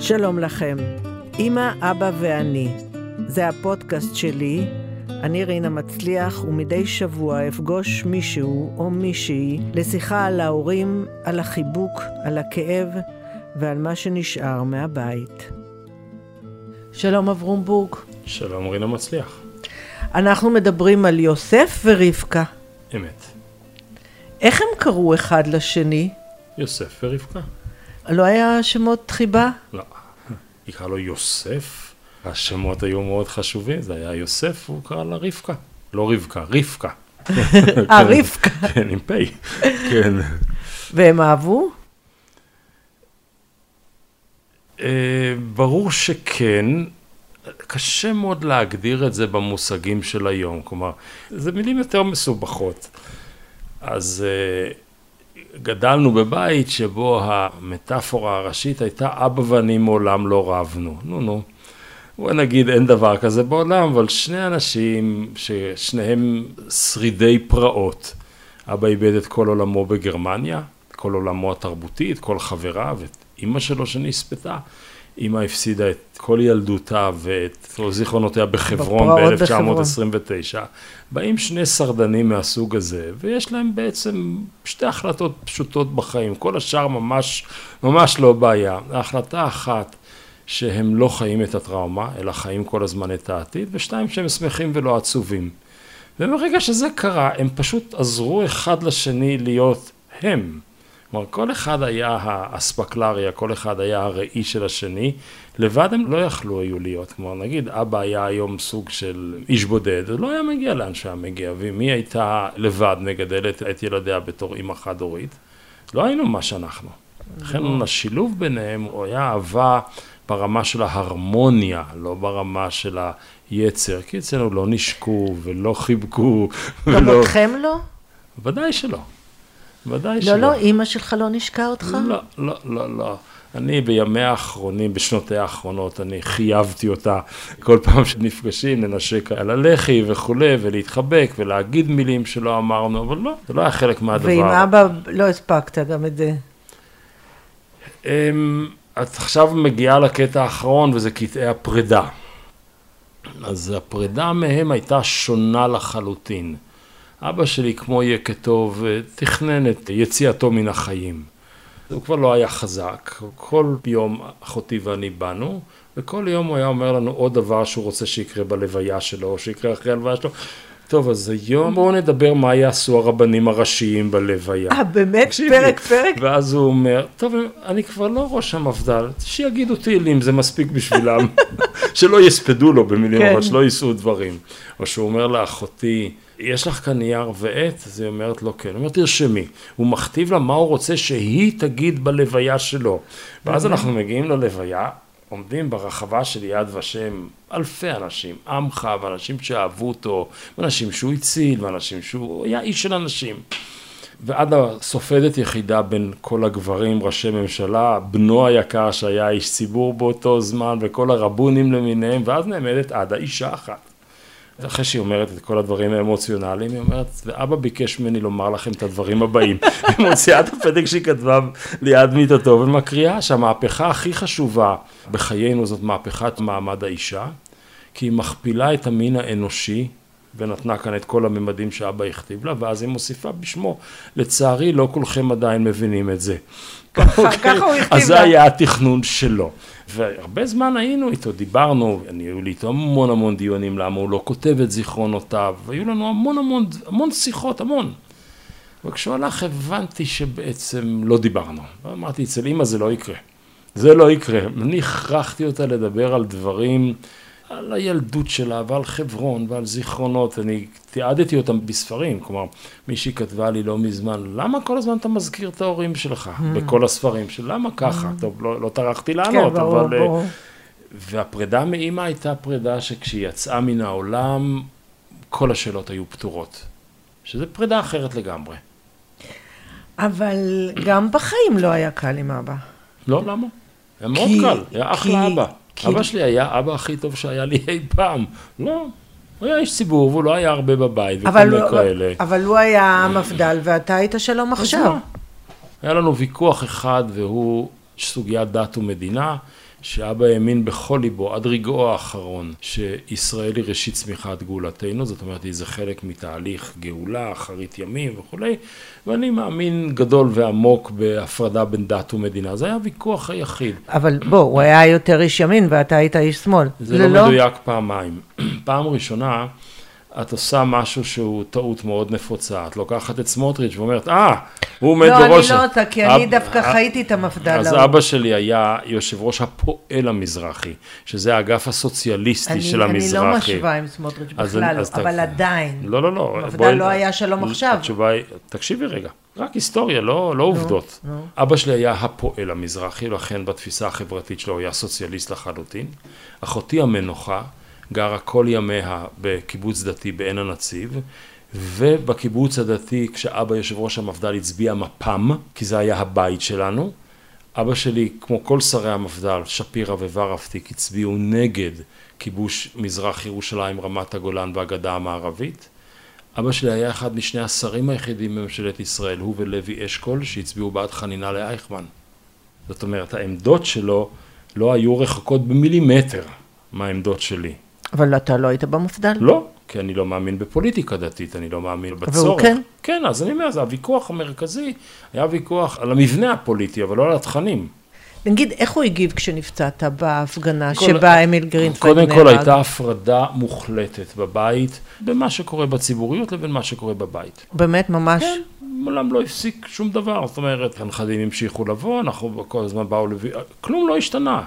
שלום לכם, אמא, אבא ואני. זה הפודקאסט שלי, אני רינה מצליח, ומדי שבוע אפגוש מישהו או מישהי לשיחה על ההורים, על החיבוק, על הכאב ועל מה שנשאר מהבית. שלום אברום בורג. שלום רינה מצליח. אנחנו מדברים על יוסף ורבקה. אמת. איך הם קראו אחד לשני? יוסף ורבקה. לא היה שמות חיבה? לא. יקרא לו יוסף, השמות היו מאוד חשובים, זה היה יוסף, הוא קרא לה רבקה. לא רבקה, רבקה. אה, רבקה. כן, עם פ', כן. והם אהבו? אה, ברור שכן, קשה מאוד להגדיר את זה במושגים של היום, כלומר, זה מילים יותר מסובכות. אז אה, גדלנו בבית שבו המטאפורה הראשית הייתה אבא ואני מעולם לא רבנו. נו נו. בוא נגיד אין דבר כזה בעולם, אבל שני אנשים ששניהם שרידי פרעות. אבא איבד את כל עולמו בגרמניה, כל עולמו התרבותי, את כל חבריו, את אימא שלו שנספתה. אימא הפסידה את כל ילדותה ואת זיכרונותיה בחברון ב-1929. באים שני שרדנים מהסוג הזה, ויש להם בעצם שתי החלטות פשוטות בחיים. כל השאר ממש, ממש לא בעיה. ההחלטה אחת, שהם לא חיים את הטראומה, אלא חיים כל הזמן את העתיד, ושתיים, שהם שמחים ולא עצובים. וברגע שזה קרה, הם פשוט עזרו אחד לשני להיות הם. כלומר, כל אחד היה האספקלריה, כל אחד היה הראי של השני, לבד הם לא יכלו היו להיות. כלומר, נגיד, אבא היה היום סוג של איש בודד, אז לא היה מגיע לאן שהיה מגיע, ואם היא הייתה לבד מגדלת את ילדיה בתור אימא חד-הורית, לא היינו מה שאנחנו. לכן. השילוב ביניהם הוא היה אהבה ברמה של ההרמוניה, לא ברמה של היצר, כי אצלנו לא נשקו ולא חיבקו. גם ולא... אתכם לא? ודאי שלא. ודאי לא, שלא. לא, לא, אימא שלך לא נשקה אותך? לא, לא, לא, לא. אני בימי האחרונים, בשנותיה האחרונות, אני חייבתי אותה כל פעם שנפגשים, לנשק על הלחי וכולי, ולהתחבק ולהגיד מילים שלא אמרנו, אבל לא, זה לא היה חלק מהדבר. ועם אבא לא הספקת גם את זה. אמ, את עכשיו מגיעה לקטע האחרון, וזה קטעי הפרידה. אז הפרידה מהם הייתה שונה לחלוטין. אבא שלי, כמו יקטוב, תכנן את יציאתו מן החיים. הוא כבר לא היה חזק, כל יום אחותי ואני באנו, וכל יום הוא היה אומר לנו עוד דבר שהוא רוצה שיקרה בלוויה שלו, או שיקרה אחרי הלוויה שלו. טוב, אז היום בואו נדבר מה יעשו הרבנים הראשיים בלוויה. אה, באמת? פרק, פרק? ואז הוא אומר, טוב, אני כבר לא ראש המפד"ל, שיגידו תהילים, זה מספיק בשבילם. שלא יספדו לו במילים, כן. אבל שלא יישאו דברים. או שהוא אומר לאחותי, יש לך כאן נייר ועט? אז היא אומרת לו, כן. היא אומרת, תרשמי. הוא מכתיב לה מה הוא רוצה שהיא תגיד בלוויה שלו. ואז אנחנו מגיעים ללוויה, עומדים ברחבה של יד ושם אלפי אנשים, עמך, ואנשים שאהבו אותו, ואנשים שהוא הציל, ואנשים שהוא היה איש של אנשים. ועד הסופדת יחידה בין כל הגברים, ראשי ממשלה, בנו היקר שהיה איש ציבור באותו זמן, וכל הרבונים למיניהם, ואז נעמדת עד האישה אחת. אחרי שהיא אומרת את כל הדברים האמוציונליים, היא אומרת, ואבא ביקש ממני לומר לכם את הדברים הבאים. היא מוציאה את הפתק שהיא כתבה ליד מיטתו ומקריאה שהמהפכה הכי חשובה בחיינו זאת מהפכת מעמד האישה, כי היא מכפילה את המין האנושי ונתנה כאן את כל הממדים שאבא הכתיב לה, ואז היא מוסיפה בשמו, לצערי לא כולכם עדיין מבינים את זה. ככה הוא הכתיב לה. אז זה היה התכנון שלו. והרבה זמן היינו איתו, דיברנו, היו לי איתו המון המון דיונים למה הוא לא כותב את זיכרונותיו, והיו לנו המון המון, המון שיחות, המון. וכשהוא הלך הבנתי שבעצם לא דיברנו. אמרתי, אצל אימא זה לא יקרה. זה לא יקרה. אני הכרחתי אותה לדבר על דברים על הילדות שלה ועל חברון ועל זיכרונות, אני תיעדתי אותם בספרים, כלומר מישהי כתבה לי לא מזמן, למה כל הזמן אתה מזכיר את ההורים שלך mm. בכל הספרים, של למה ככה, mm. טוב לא, לא טרחתי לענות, כן, אבל... ברור. והפרידה מאימא הייתה פרידה שכשהיא יצאה מן העולם, כל השאלות היו פתורות, שזה פרידה אחרת לגמרי. אבל גם בחיים לא היה קל עם אבא. לא, למה? היה מאוד קל, היה אחלה אבא. אבא שלי היה אבא הכי טוב שהיה לי אי פעם. לא, הוא היה איש ציבור והוא לא היה הרבה בבית וכל מיני כאלה. אבל הוא היה המפד"ל ואתה היית שלום עכשיו. היה לנו ויכוח אחד והוא סוגיית דת ומדינה, שאבא האמין בכל ליבו, עד רגעו האחרון, שישראל היא ראשית צמיחת גאולתנו, זאת אומרת, זה חלק מתהליך גאולה, אחרית ימים וכולי, ואני מאמין גדול ועמוק בהפרדה בין דת ומדינה. זה היה הוויכוח היחיד. אבל בוא, הוא היה יותר איש ימין ואתה היית איש שמאל. זה לא, לא מדויק פעמיים. פעם ראשונה, את עושה משהו שהוא טעות מאוד נפוצה. את לוקחת את סמוטריץ' ואומרת, אה, הוא עומד לא, בראש... לא, אני לא רוצה, כי אני דווקא חייתי את המפד"ל. אז אבא שלי היה יושב ראש הפועל המזרחי, שזה האגף הסוציאליסטי אני, של המזרחי. אני לא משווה עם סמוטריץ' בכלל, לא, אבל ת... עדיין. לא, לא, לא. המפד"ל לא היה שלום עכשיו. התשובה היא, תקשיבי רגע, רק היסטוריה, לא, לא עובדות. נו. אבא שלי היה הפועל המזרחי, לכן בתפיסה החברתית שלו הוא היה סוציאליסט לחלוטין. אחותי המנוחה, גרה כל ימיה בקיבוץ דתי בעין הנציב, ובקיבוץ הדתי, כשאבא יושב ראש המפד"ל הצביע מפ"ם, כי זה היה הבית שלנו, אבא שלי, כמו כל שרי המפד"ל, שפירא וורפטיק, הצביעו נגד כיבוש מזרח ירושלים, רמת הגולן והגדה המערבית. אבא שלי היה אחד משני השרים היחידים בממשלת ישראל, הוא ולוי אשכול, שהצביעו בעד חנינה לאייכמן. זאת אומרת, העמדות שלו לא היו רחוקות במילימטר מהעמדות שלי. אבל אתה לא היית במפד"ל? לא, כי אני לא מאמין בפוליטיקה דתית, אני לא מאמין בצורך. והוא כן? כן, אז אני אומר, זה הוויכוח המרכזי, היה ויכוח על המבנה הפוליטי, אבל לא על התכנים. נגיד, איך הוא הגיב כשנפצעת בהפגנה שבה אמיל גרינצווייג קודם כל הייתה הפרדה מוחלטת בבית, בין מה שקורה בציבוריות לבין מה שקורה בבית. באמת, ממש? כן, מעולם לא הפסיק שום דבר, זאת אומרת, הנכדים המשיכו לבוא, אנחנו כל הזמן באו לב... כלום לא השתנה.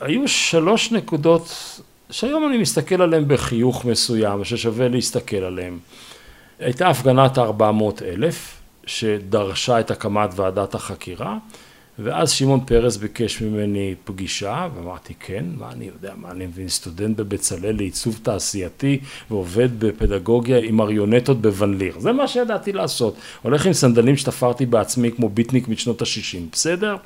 היו שלוש נקודות שהיום אני מסתכל עליהן בחיוך מסוים, ששווה להסתכל עליהן. הייתה הפגנת 400 אלף, שדרשה את הקמת ועדת החקירה, ואז שמעון פרס ביקש ממני פגישה, ואמרתי כן, מה אני יודע, מה אני מבין, סטודנט בבצלאל לעיצוב תעשייתי ועובד בפדגוגיה עם מריונטות בוון ליר, זה מה שידעתי לעשות, הולך עם סנדלים שתפרתי בעצמי כמו ביטניק משנות ה-60, בסדר?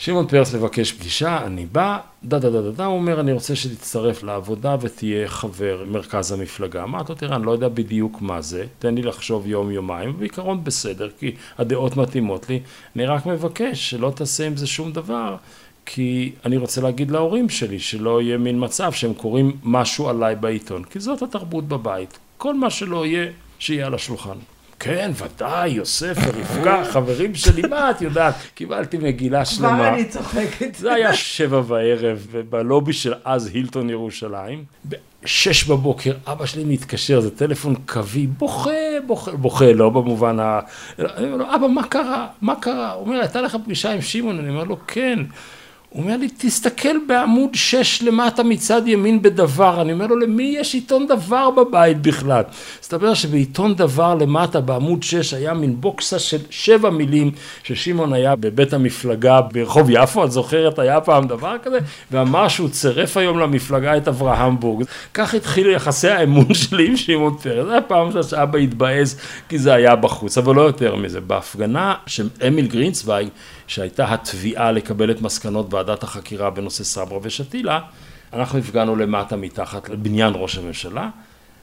שמעון פרס מבקש פגישה, אני בא, דה דה דה דה דה, הוא אומר אני רוצה שתצטרף לעבודה ותהיה חבר מרכז המפלגה. אמרתי לו תראה אני לא יודע בדיוק מה זה, תן לי לחשוב יום יומיים, בעיקרון בסדר כי הדעות מתאימות לי, אני רק מבקש שלא תעשה עם זה שום דבר כי אני רוצה להגיד להורים שלי שלא יהיה מין מצב שהם קוראים משהו עליי בעיתון, כי זאת התרבות בבית, כל מה שלא יהיה, שיהיה על השולחן. כן, ודאי, יוסף ורבקה, חברים שלי, מה את יודעת? קיבלתי מגילה שלמה. כבר אני צוחקת. זה היה שבע בערב, בלובי של אז הילטון ירושלים. בשש בבוקר, אבא שלי מתקשר, זה טלפון קווי, בוכה, בוכה, בוכה, לא במובן ה... אני אומר לו, אבא, מה קרה? מה קרה? הוא אומר, הייתה לך פגישה עם שמעון? אני אומר לו, כן. הוא אומר לי, תסתכל בעמוד 6 למטה מצד ימין בדבר. אני אומר לו, למי יש עיתון דבר בבית בכלל? מסתבר שבעיתון דבר למטה בעמוד 6 היה מין בוקסה של שבע מילים, ששמעון היה בבית המפלגה ברחוב יפו, את זוכרת, היה פעם דבר כזה, ואמר שהוא צירף היום למפלגה את אברהמבורג. כך התחילו יחסי האמון שלי עם שמעון פרס. זו הפעם שאבא התבאס, כי זה היה בחוץ, אבל לא יותר מזה. בהפגנה של אמיל גרינצוויג, שהייתה התביעה לקבל את מסקנות ועדת החקירה בנושא סברה ושתילה, אנחנו הפגענו למטה מתחת לבניין ראש הממשלה,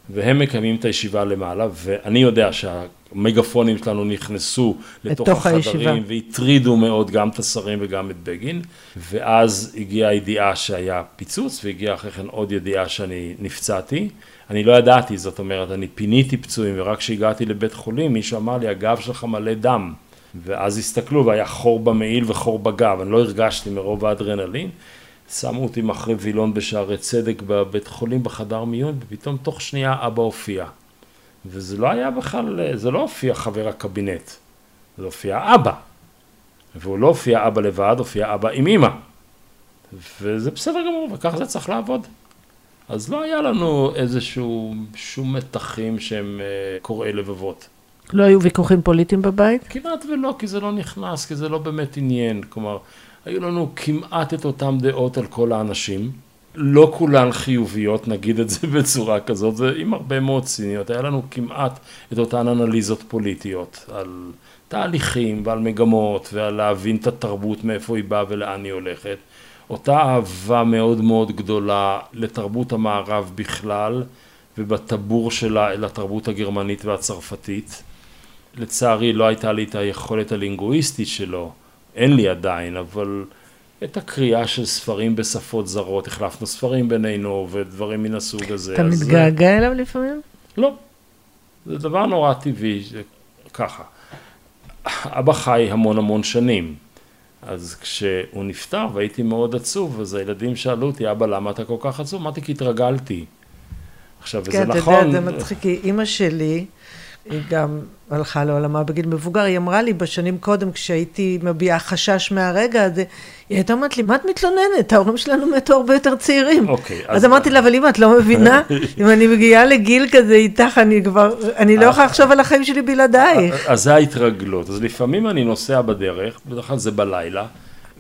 והם מקיימים את הישיבה למעלה, ואני יודע שהמגפונים שלנו נכנסו לתוך החדרים, הישיבה. והטרידו מאוד גם את השרים וגם את בגין, ואז הגיעה הידיעה שהיה פיצוץ, והגיעה אחרי כן עוד ידיעה שאני נפצעתי. אני לא ידעתי, זאת אומרת, אני פיניתי פצועים, ורק כשהגעתי לבית חולים, מישהו אמר לי, הגב שלך מלא דם. ואז הסתכלו והיה חור במעיל וחור בגב, אני לא הרגשתי מרוב האדרנלין, שמו אותי מאחורי וילון בשערי צדק בבית חולים בחדר מיון, ופתאום תוך שנייה אבא הופיע. וזה לא היה בכלל, זה לא הופיע חבר הקבינט, זה הופיע אבא. והוא לא הופיע אבא לבד, הופיע אבא עם אמא. וזה בסדר גמור, וככה זה צריך לעבוד. אז לא היה לנו איזשהו, שום מתחים שהם uh, קורעי לבבות. לא היו ויכוחים פוליטיים בבית? כמעט ולא, כי זה לא נכנס, כי זה לא באמת עניין. כלומר, היו לנו כמעט את אותן דעות על כל האנשים. לא כולן חיוביות, נגיד את זה בצורה כזאת, זה עם הרבה מאוד ציניות. היה לנו כמעט את אותן אנליזות פוליטיות על תהליכים ועל מגמות ועל להבין את התרבות, מאיפה היא באה ולאן היא הולכת. אותה אהבה מאוד מאוד גדולה לתרבות המערב בכלל, ובטבור שלה אל התרבות הגרמנית והצרפתית. לצערי לא הייתה לי את היכולת הלינגואיסטית שלו, אין לי עדיין, אבל את הקריאה של ספרים בשפות זרות, החלפנו ספרים בינינו ודברים מן הסוג הזה. אתה מתגעגע אליו לפעמים? לא. זה דבר נורא טבעי, זה ככה. אבא חי המון המון שנים. אז כשהוא נפטר והייתי מאוד עצוב, אז הילדים שאלו אותי, אבא, למה אתה כל כך עצוב? אמרתי, כי התרגלתי. עכשיו, כן, וזה נכון... כן, אתה יודע, זה מצחיק, כי אימא שלי, היא גם הלכה לעולמה בגיל מבוגר, היא אמרה לי בשנים קודם, כשהייתי מביעה חשש מהרגע הזה, היא הייתה אומרת לי, מה את מתלוננת? ההורים שלנו מתו הרבה יותר צעירים. אוקיי. אז, אז אמרתי לה, אבל אמא, את לא מבינה? אם אני מגיעה לגיל כזה איתך, אני כבר, אני לא יכולה לחשוב על החיים שלי בלעדייך. אז זה ההתרגלות. אז לפעמים אני נוסע בדרך, בדרך כלל זה בלילה.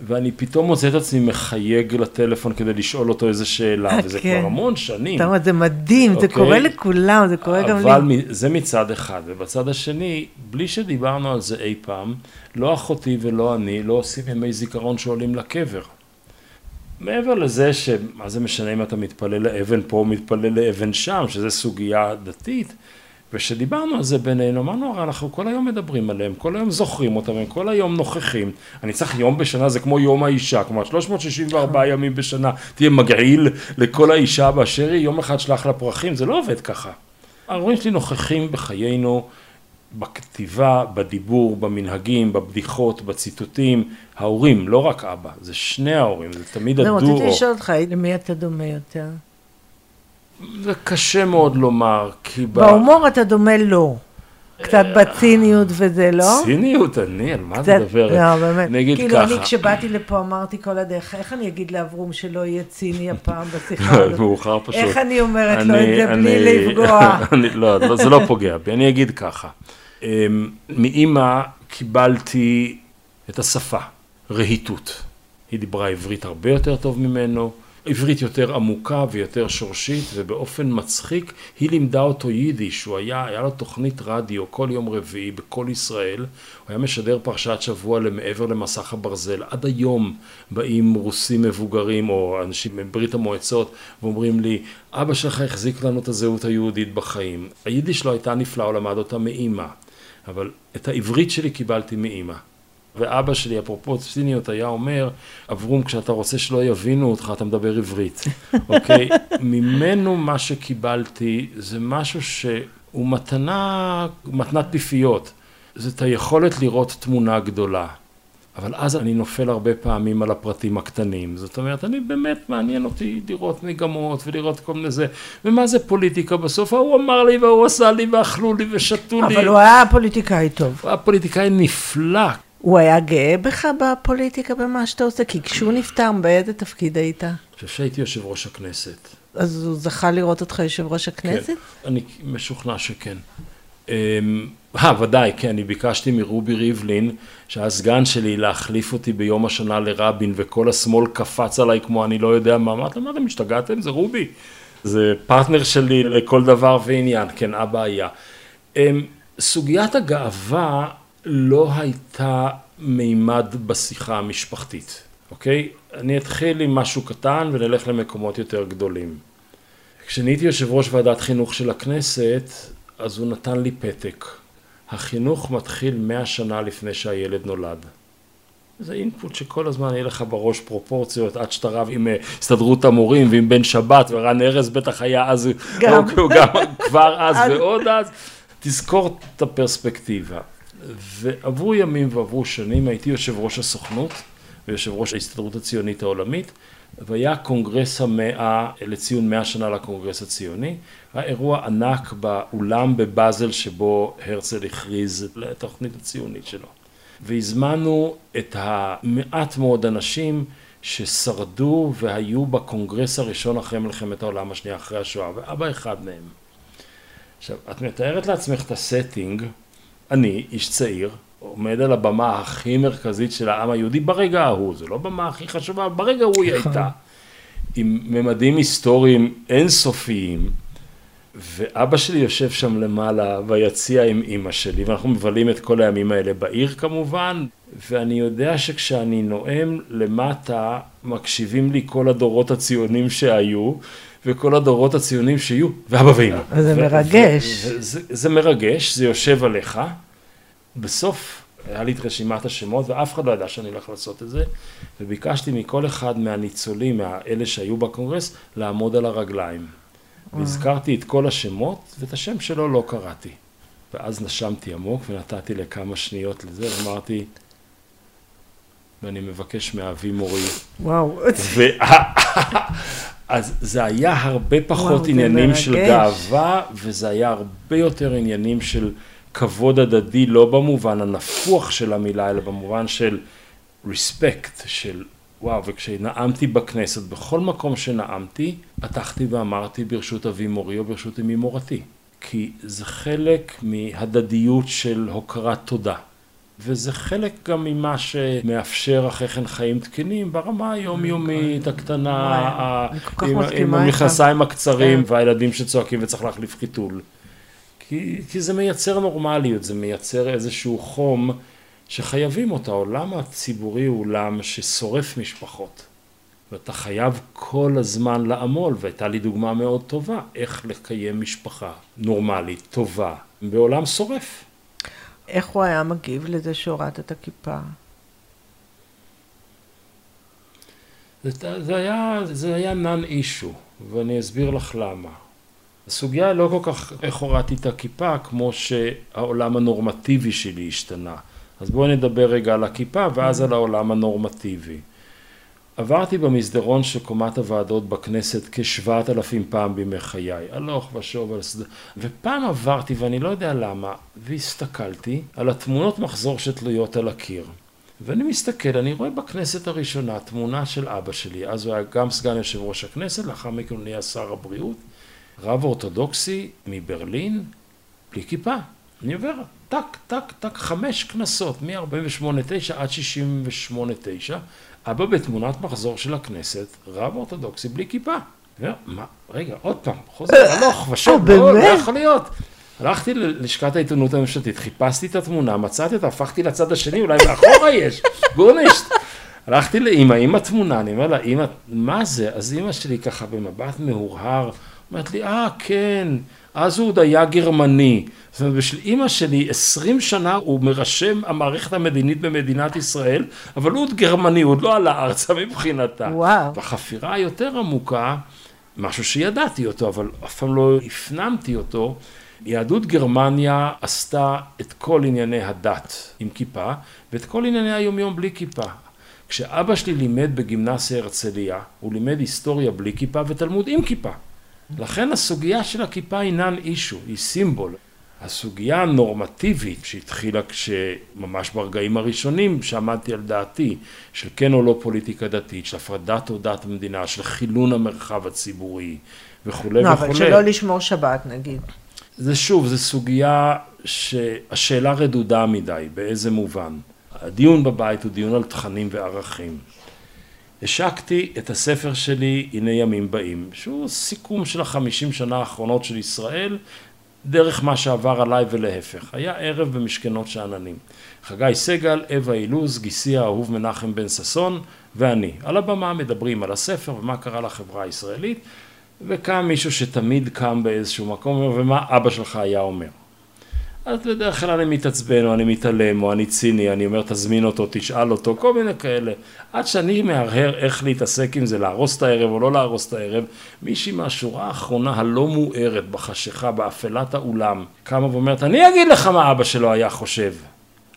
ואני פתאום מוצא את עצמי מחייג לטלפון כדי לשאול אותו איזה שאלה, אה, וזה כבר כן. המון שנים. אתה אומר, זה מדהים, זה אוקיי? קורה לכולם, זה קורה גם לי. אבל זה מצד אחד, ובצד השני, בלי שדיברנו על זה אי פעם, לא אחותי ולא אני לא עושים ימי זיכרון שעולים לקבר. מעבר לזה שמה זה משנה אם אתה מתפלל לאבן פה או מתפלל לאבן שם, שזה סוגיה דתית, וכשדיברנו על זה בינינו, אמרנו, הרי אנחנו כל היום מדברים עליהם, כל היום זוכרים אותם, הם כל היום נוכחים. אני צריך יום בשנה, זה כמו יום האישה, כלומר 364 ימים בשנה, תהיה מגעיל לכל האישה באשר היא, יום אחד שלח לה פרחים, זה לא עובד ככה. ההורים שלי נוכחים בחיינו, בכתיבה, בדיבור, במנהגים, בבדיחות, בציטוטים, ההורים, לא רק אבא, זה שני ההורים, זה תמיד הדורו. לא, רציתי לשאול אותך, למי אתה דומה יותר? זה קשה מאוד לומר, כי... בהומור אתה דומה לו. קצת בציניות וזה, לא? ציניות? אני, על מה אתה מדברת? לא, באמת. נגיד ככה. כאילו, אני כשבאתי לפה אמרתי כל הדרך, איך אני אגיד לאברום שלא יהיה ציני הפעם בשיחה הזאת? מאוחר פשוט. איך אני אומרת לו את זה בלי לפגוע? לא, זה לא פוגע בי, אני אגיד ככה. אמ, מאימא קיבלתי את השפה, רהיטות. היא דיברה עברית הרבה יותר טוב ממנו. עברית יותר עמוקה ויותר שורשית ובאופן מצחיק היא לימדה אותו יידיש, הוא היה, היה לו תוכנית רדיו כל יום רביעי בכל ישראל, הוא היה משדר פרשת שבוע למעבר למסך הברזל, עד היום באים רוסים מבוגרים או אנשים מברית המועצות ואומרים לי אבא שלך החזיק לנו את הזהות היהודית בחיים, היידיש לא הייתה נפלאה, הוא למד אותה מאימא, אבל את העברית שלי קיבלתי מאימא ואבא שלי, אפרופו ציניות, היה אומר, אברום, כשאתה רוצה שלא יבינו אותך, אתה מדבר עברית, אוקיי? ממנו מה שקיבלתי זה משהו שהוא מתנה, מתנת פיפיות. זה את היכולת לראות תמונה גדולה. אבל אז אני נופל הרבה פעמים על הפרטים הקטנים. זאת אומרת, אני באמת מעניין אותי לראות מגמות ולראות כל מיני זה. ומה זה פוליטיקה בסוף? ההוא אמר לי והוא עשה לי ואכלו לי ושתו לי. אבל הוא היה פוליטיקאי טוב. הוא היה פוליטיקאי נפלא. הוא היה גאה בך בפוליטיקה, במה שאתה עושה? כי כשהוא נפטר, באיזה תפקיד היית? אני חושב שהייתי יושב ראש הכנסת. אז הוא זכה לראות אותך יושב ראש הכנסת? כן, אני משוכנע שכן. אמ, אה, ודאי, כן, אני ביקשתי מרובי ריבלין, שהיה סגן שלי, להחליף אותי ביום השנה לרבין, וכל השמאל קפץ עליי כמו אני לא יודע מה, אמרתי, מה אתם השתגעתם? זה רובי. זה פרטנר שלי לכל דבר ועניין, כן, אבא היה. אמ, סוגיית הגאווה לא הייתה מימד בשיחה המשפחתית, אוקיי? אני אתחיל עם משהו קטן ונלך למקומות יותר גדולים. כשנהייתי יושב ראש ועדת חינוך של הכנסת, אז הוא נתן לי פתק. החינוך מתחיל מאה שנה לפני שהילד נולד. זה אינפוט שכל הזמן יהיה לך בראש פרופורציות, עד שאתה רב עם אה, הסתדרות המורים ועם בן שבת, ורן ארז בטח היה אז, גם, הוא גם כבר אז ועוד אז, תזכור את הפרספקטיבה. ועברו ימים ועברו שנים, הייתי יושב ראש הסוכנות ויושב ראש ההסתדרות הציונית העולמית, והיה קונגרס המאה לציון מאה שנה לקונגרס הציוני, היה אירוע ענק באולם בבאזל שבו הרצל הכריז את התוכנית הציונית שלו. והזמנו את המעט מאוד אנשים ששרדו והיו בקונגרס הראשון אחרי מלחמת העולם השנייה, אחרי השואה, ואבא אחד מהם. עכשיו, את מתארת לעצמך את ה setting אני, איש צעיר, עומד על הבמה הכי מרכזית של העם היהודי ברגע ההוא, זו לא במה הכי חשובה, אבל ברגע ההוא היא נכון. הייתה. עם ממדים היסטוריים אינסופיים, ואבא שלי יושב שם למעלה ביציע עם אימא שלי, ואנחנו מבלים את כל הימים האלה בעיר כמובן, ואני יודע שכשאני נואם למטה, מקשיבים לי כל הדורות הציונים שהיו, וכל הדורות הציונים שיהיו, ואבא ואמא. זה מרגש. זה, זה מרגש, זה יושב עליך. בסוף היה לי את רשימת השמות ואף אחד לא ידע שאני הולך לעשות את זה וביקשתי מכל אחד מהניצולים, מאלה שהיו בקונגרס, לעמוד על הרגליים. והזכרתי את כל השמות ואת השם שלו לא קראתי. ואז נשמתי עמוק ונתתי לכמה שניות לזה ואמרתי ואני מבקש מאבי מורי. וואו. אז זה היה הרבה פחות וואו, עניינים של גאווה, וזה היה הרבה יותר עניינים של כבוד הדדי, לא במובן הנפוח של המילה, אלא במובן של respect, של וואו, וכשנאמתי בכנסת, בכל מקום שנאמתי, פתחתי ואמרתי ברשות אבי מורי או ברשות אמי מורתי. כי זה חלק מהדדיות של הוקרת תודה. וזה חלק גם ממה שמאפשר אחרי כן חיים תקינים ברמה היומיומית, הקטנה, עם המכנסיים הקצרים כן. והילדים שצועקים וצריך להחליף חיתול. כי, כי זה מייצר נורמליות, זה מייצר איזשהו חום שחייבים אותו. העולם הציבורי הוא עולם ששורף משפחות. ואתה חייב כל הזמן לעמול, והייתה לי דוגמה מאוד טובה, איך לקיים משפחה נורמלית, טובה, בעולם שורף. איך הוא היה מגיב לזה שהורדת את הכיפה? זה, זה היה, זה היה נאן אישו, ואני אסביר לך למה. הסוגיה לא כל כך איך הורדתי את הכיפה, כמו שהעולם הנורמטיבי שלי השתנה. אז בואי נדבר רגע על הכיפה, ואז על העולם הנורמטיבי. עברתי במסדרון של קומת הוועדות בכנסת כשבעת אלפים פעם בימי חיי, הלוך ושוב על סד... ופעם עברתי ואני לא יודע למה, והסתכלתי על התמונות מחזור שתלויות על הקיר. ואני מסתכל, אני רואה בכנסת הראשונה תמונה של אבא שלי, אז הוא היה גם סגן יושב ראש הכנסת, לאחר מכן הוא נהיה שר הבריאות, רב אורתודוקסי מברלין, בלי כיפה. אני עובר טק, טק, טק, חמש כנסות, מ-48-9 עד 68-9, אבא בתמונת מחזור של הכנסת, רב אורתודוקסי בלי כיפה. מה, רגע, עוד פעם, חוזר, הלוך ושוב, לא, לא יכול להיות. הלכתי ללשכת העיתונות הממשלתית, חיפשתי את התמונה, מצאתי אותה, הפכתי לצד השני, אולי מאחורה יש, גורנישט. הלכתי לאימא עם התמונה, אני אומר לה, אימא, מה זה? אז אימא שלי ככה במבט מהורהר, אומרת לי, אה, כן, אז הוא עוד היה גרמני. זאת אומרת, בשביל אימא שלי, עשרים שנה הוא מרשם המערכת המדינית במדינת ישראל, אבל הוא עוד גרמני, הוא עוד לא עלה ארצה מבחינתה. וואו. והחפירה היותר עמוקה, משהו שידעתי אותו, אבל אף פעם לא הפנמתי אותו, יהדות גרמניה עשתה את כל ענייני הדת עם כיפה, ואת כל ענייני היומיום בלי כיפה. כשאבא שלי לימד בגימנסיה הרצליה, הוא לימד היסטוריה בלי כיפה ותלמוד עם כיפה. לכן הסוגיה של הכיפה היא נאן אישו, היא סימבול. הסוגיה הנורמטיבית שהתחילה כשממש ברגעים הראשונים שעמדתי על דעתי של כן או לא פוליטיקה דתית, של הפרדת תעודת המדינה, של חילון המרחב הציבורי וכולי לא, וכולי. אבל שלא לשמור שבת נגיד. זה שוב, זו סוגיה שהשאלה רדודה מדי, באיזה מובן. הדיון בבית הוא דיון על תכנים וערכים. השקתי את הספר שלי הנה ימים באים, שהוא סיכום של החמישים שנה האחרונות של ישראל דרך מה שעבר עליי ולהפך. היה ערב במשכנות שאננים. חגי סגל, אווה אילוז, גיסי האהוב מנחם בן ששון ואני. על הבמה מדברים על הספר ומה קרה לחברה הישראלית וקם מישהו שתמיד קם באיזשהו מקום ומה אבא שלך היה אומר. אז בדרך כלל אני מתעצבן, או אני מתעלם, או אני ציני, אני אומר תזמין אותו, תשאל אותו, כל מיני כאלה. עד שאני מהרהר איך להתעסק עם זה, להרוס את הערב או לא להרוס את הערב, מישהי מהשורה האחרונה הלא מוארת, בחשיכה, באפלת האולם, קמה ואומרת, אני אגיד לך מה אבא שלו היה חושב.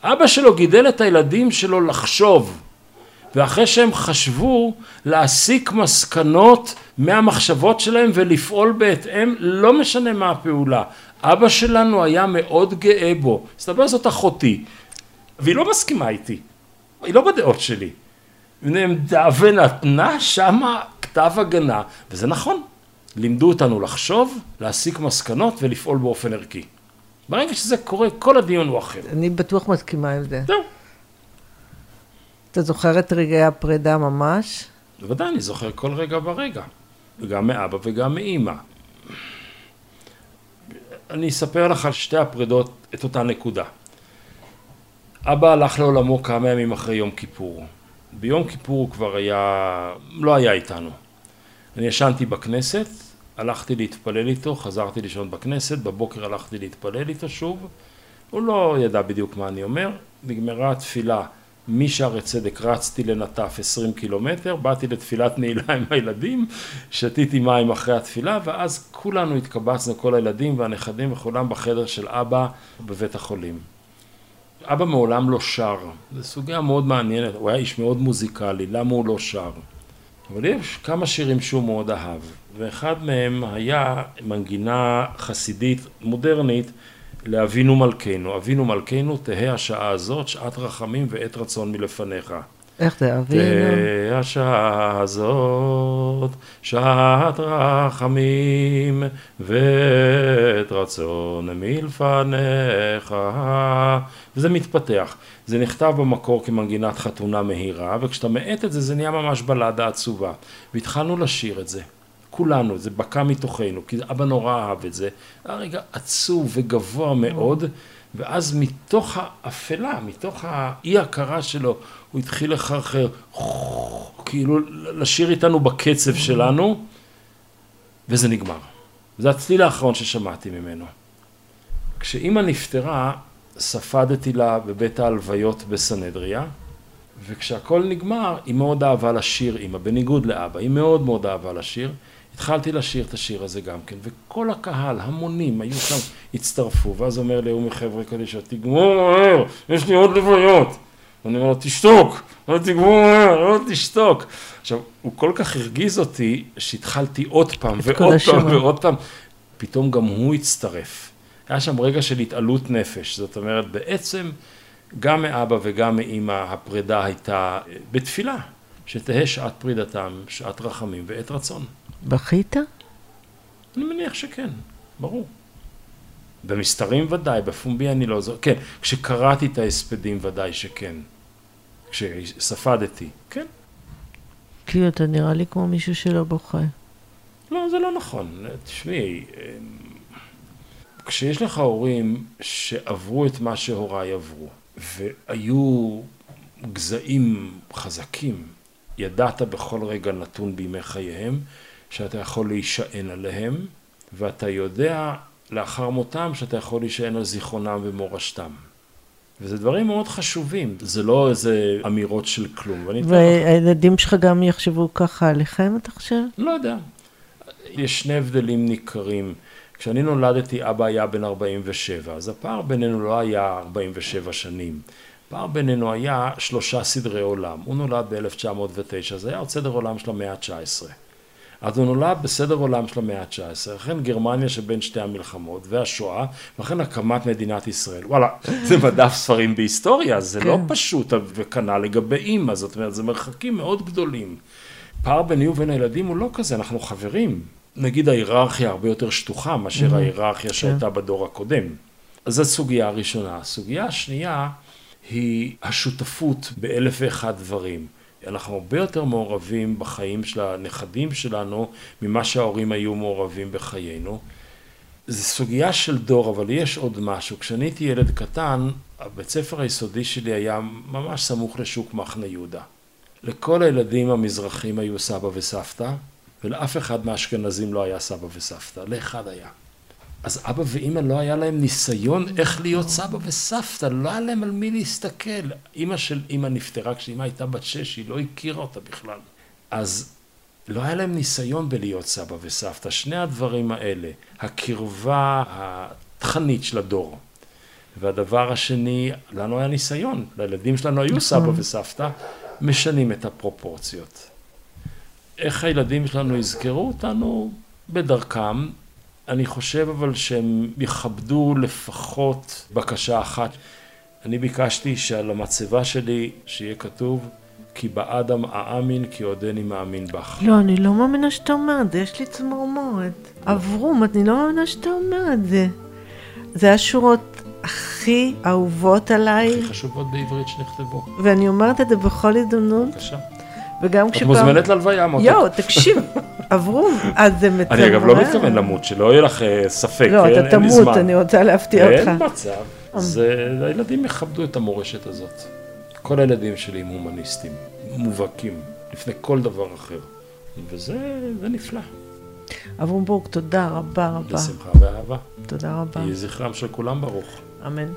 אבא שלו גידל את הילדים שלו לחשוב. ואחרי שהם חשבו להסיק מסקנות מהמחשבות שלהם ולפעול בהתאם, לא משנה מה הפעולה. אבא שלנו היה מאוד גאה בו, מסתבר זאת אחותי, והיא לא מסכימה איתי, היא לא בדעות שלי. נעמדה ונתנה שמה כתב הגנה, וזה נכון, לימדו אותנו לחשוב, להסיק מסקנות ולפעול באופן ערכי. ברגע שזה קורה, כל הדיון הוא אחר. אני בטוח מסכימה עם זה. זהו. אתה זוכר את רגעי הפרידה ממש? בוודאי, אני זוכר כל רגע ורגע. גם מאבא וגם מאימא. אני אספר לך על שתי הפרידות את אותה נקודה. אבא הלך לעולמו כמה ימים אחרי יום כיפור. ביום כיפור הוא כבר היה, לא היה איתנו. אני ישנתי בכנסת, הלכתי להתפלל איתו, חזרתי לישון בכנסת, בבוקר הלכתי להתפלל איתו שוב, הוא לא ידע בדיוק מה אני אומר, נגמרה התפילה, משערי צדק רצתי לנטף 20 קילומטר, באתי לתפילת נעילה עם הילדים, שתיתי מים אחרי התפילה, ואז כולנו התקבצנו, כל הילדים והנכדים וכולם בחדר של אבא בבית החולים. אבא מעולם לא שר, זו סוגיה מאוד מעניינת, הוא היה איש מאוד מוזיקלי, למה הוא לא שר? אבל יש כמה שירים שהוא מאוד אהב, ואחד מהם היה מנגינה חסידית מודרנית לאבינו מלכנו. אבינו מלכנו, תהא השעה הזאת, שעת רחמים ועת רצון מלפניך. איך זה אבינו? תהא השעה הזאת, שעת רחמים ועת רצון מלפניך. וזה מתפתח. זה נכתב במקור כמנגינת חתונה מהירה, וכשאתה מאט את זה, זה נהיה ממש בלדה עצובה. והתחלנו לשיר את זה. כולנו, זה בקע מתוכנו, כי אבא נורא אהב את זה. היה רגע עצוב וגבוה מאוד, ואז מתוך האפלה, מתוך האי הכרה שלו, הוא התחיל לחרחר, כאילו לשיר איתנו בקצב שלנו, וזה נגמר. זה הצליל האחרון ששמעתי ממנו. כשאימא נפטרה, ספדתי לה בבית ההלוויות בסנהדריה, וכשהכל נגמר, היא מאוד אהבה לשיר, אימא, בניגוד לאבא, היא מאוד מאוד אהבה לשיר. התחלתי לשיר את השיר הזה גם כן, וכל הקהל, המונים, היו שם, הצטרפו, ואז אומר לי, הוא מחבר'ה קדישא, תגמור מהר, יש לי עוד לוויות. ואני אומר לו, תשתוק, לא תגמור מהר, לא תשתוק. עכשיו, הוא כל כך הרגיז אותי, שהתחלתי עוד פעם, ועוד פעם, ועוד פעם, פתאום גם הוא הצטרף. היה שם רגע של התעלות נפש, זאת אומרת, בעצם, גם מאבא וגם מאימא, הפרידה הייתה בתפילה, שתהא שעת פרידתם, שעת רחמים ועת רצון. בכית? אני מניח שכן, ברור. במסתרים ודאי, בפומבי אני לא זוכר, כן, כשקראתי את ההספדים ודאי שכן. כשספדתי, כן. כי אתה נראה לי כמו מישהו שלא בוכה. לא, זה לא נכון. תשמעי, כשיש לך הורים שעברו את מה שהוריי עברו, והיו גזעים חזקים, ידעת בכל רגע נתון בימי חייהם, שאתה יכול להישען עליהם, ואתה יודע לאחר מותם שאתה יכול להישען על זיכרונם ומורשתם. וזה דברים מאוד חשובים, זה לא איזה אמירות של כלום. והילדים שלך גם יחשבו ככה עליכם, אתה חושב? לא יודע. יש שני הבדלים ניכרים. כשאני נולדתי, אבא היה בן 47, אז הפער בינינו לא היה 47 שנים. הפער בינינו היה שלושה סדרי עולם. הוא נולד ב-1909, זה היה עוד סדר עולם של המאה ה-19. אז הוא נולד בסדר עולם של המאה ה-19, לכן גרמניה שבין שתי המלחמות והשואה, ולכן הקמת מדינת ישראל. וואלה, זה מדף ספרים בהיסטוריה, זה לא כן. לא פשוט, וכנ"ל לגבי אימא, זאת אומרת, זה מרחקים מאוד גדולים. פער ביני ובין הילדים הוא לא כזה, אנחנו חברים. נגיד ההיררכיה הרבה יותר שטוחה מאשר ההיררכיה כן. שהייתה בדור הקודם. אז זו סוגיה הראשונה. הסוגיה השנייה היא השותפות באלף ואחד דברים. אנחנו הרבה יותר מעורבים בחיים של הנכדים שלנו ממה שההורים היו מעורבים בחיינו. זו סוגיה של דור, אבל יש עוד משהו. כשאני הייתי ילד קטן, הבית ספר היסודי שלי היה ממש סמוך לשוק מחנה יהודה. לכל הילדים המזרחים היו סבא וסבתא, ולאף אחד מהאשכנזים לא היה סבא וסבתא, לאחד היה. אז אבא ואימא לא היה להם ניסיון איך להיות סבא וסבתא, לא היה להם על מי להסתכל. אימא של אימא נפטרה כשאימא הייתה בת שש, היא לא הכירה אותה בכלל. אז לא היה להם ניסיון בלהיות סבא וסבתא. שני הדברים האלה, הקרבה התכנית של הדור. והדבר השני, לנו היה ניסיון, לילדים שלנו היו סבא נכון. וסבתא, משנים את הפרופורציות. איך הילדים שלנו יזכרו אותנו? בדרכם, אני חושב אבל שהם יכבדו לפחות בקשה אחת. אני ביקשתי שעל המצבה שלי שיהיה כתוב כי באדם אאמין כי עודני מאמין בך. לא, אני לא מאמינה שאתה אומר את זה, יש לי צמרמורת. אברום, אני לא מאמינה שאתה אומר את זה. זה השורות הכי אהובות עליי. הכי חשובות בעברית שנכתבו. ואני אומרת את זה בכל הזדמנות. בבקשה. וגם כשפעם... את מוזמנת להלוויה, מוטי. יואו, תקשיב, עברו, אז זה מצמרר. אני אגב לא מתכוון למות, שלא יהיה לך אה, ספק, לא, אתה תמות, אני רוצה להפתיע אותך. אין מצב, הילדים יכבדו את המורשת הזאת. כל הילדים שלי הם הומניסטים, מובהקים, לפני כל דבר אחר. וזה נפלא. אברום בורג, תודה רבה רבה. בשמחה ואהבה. תודה רבה. יהי זכרם של כולם ברוך. אמן.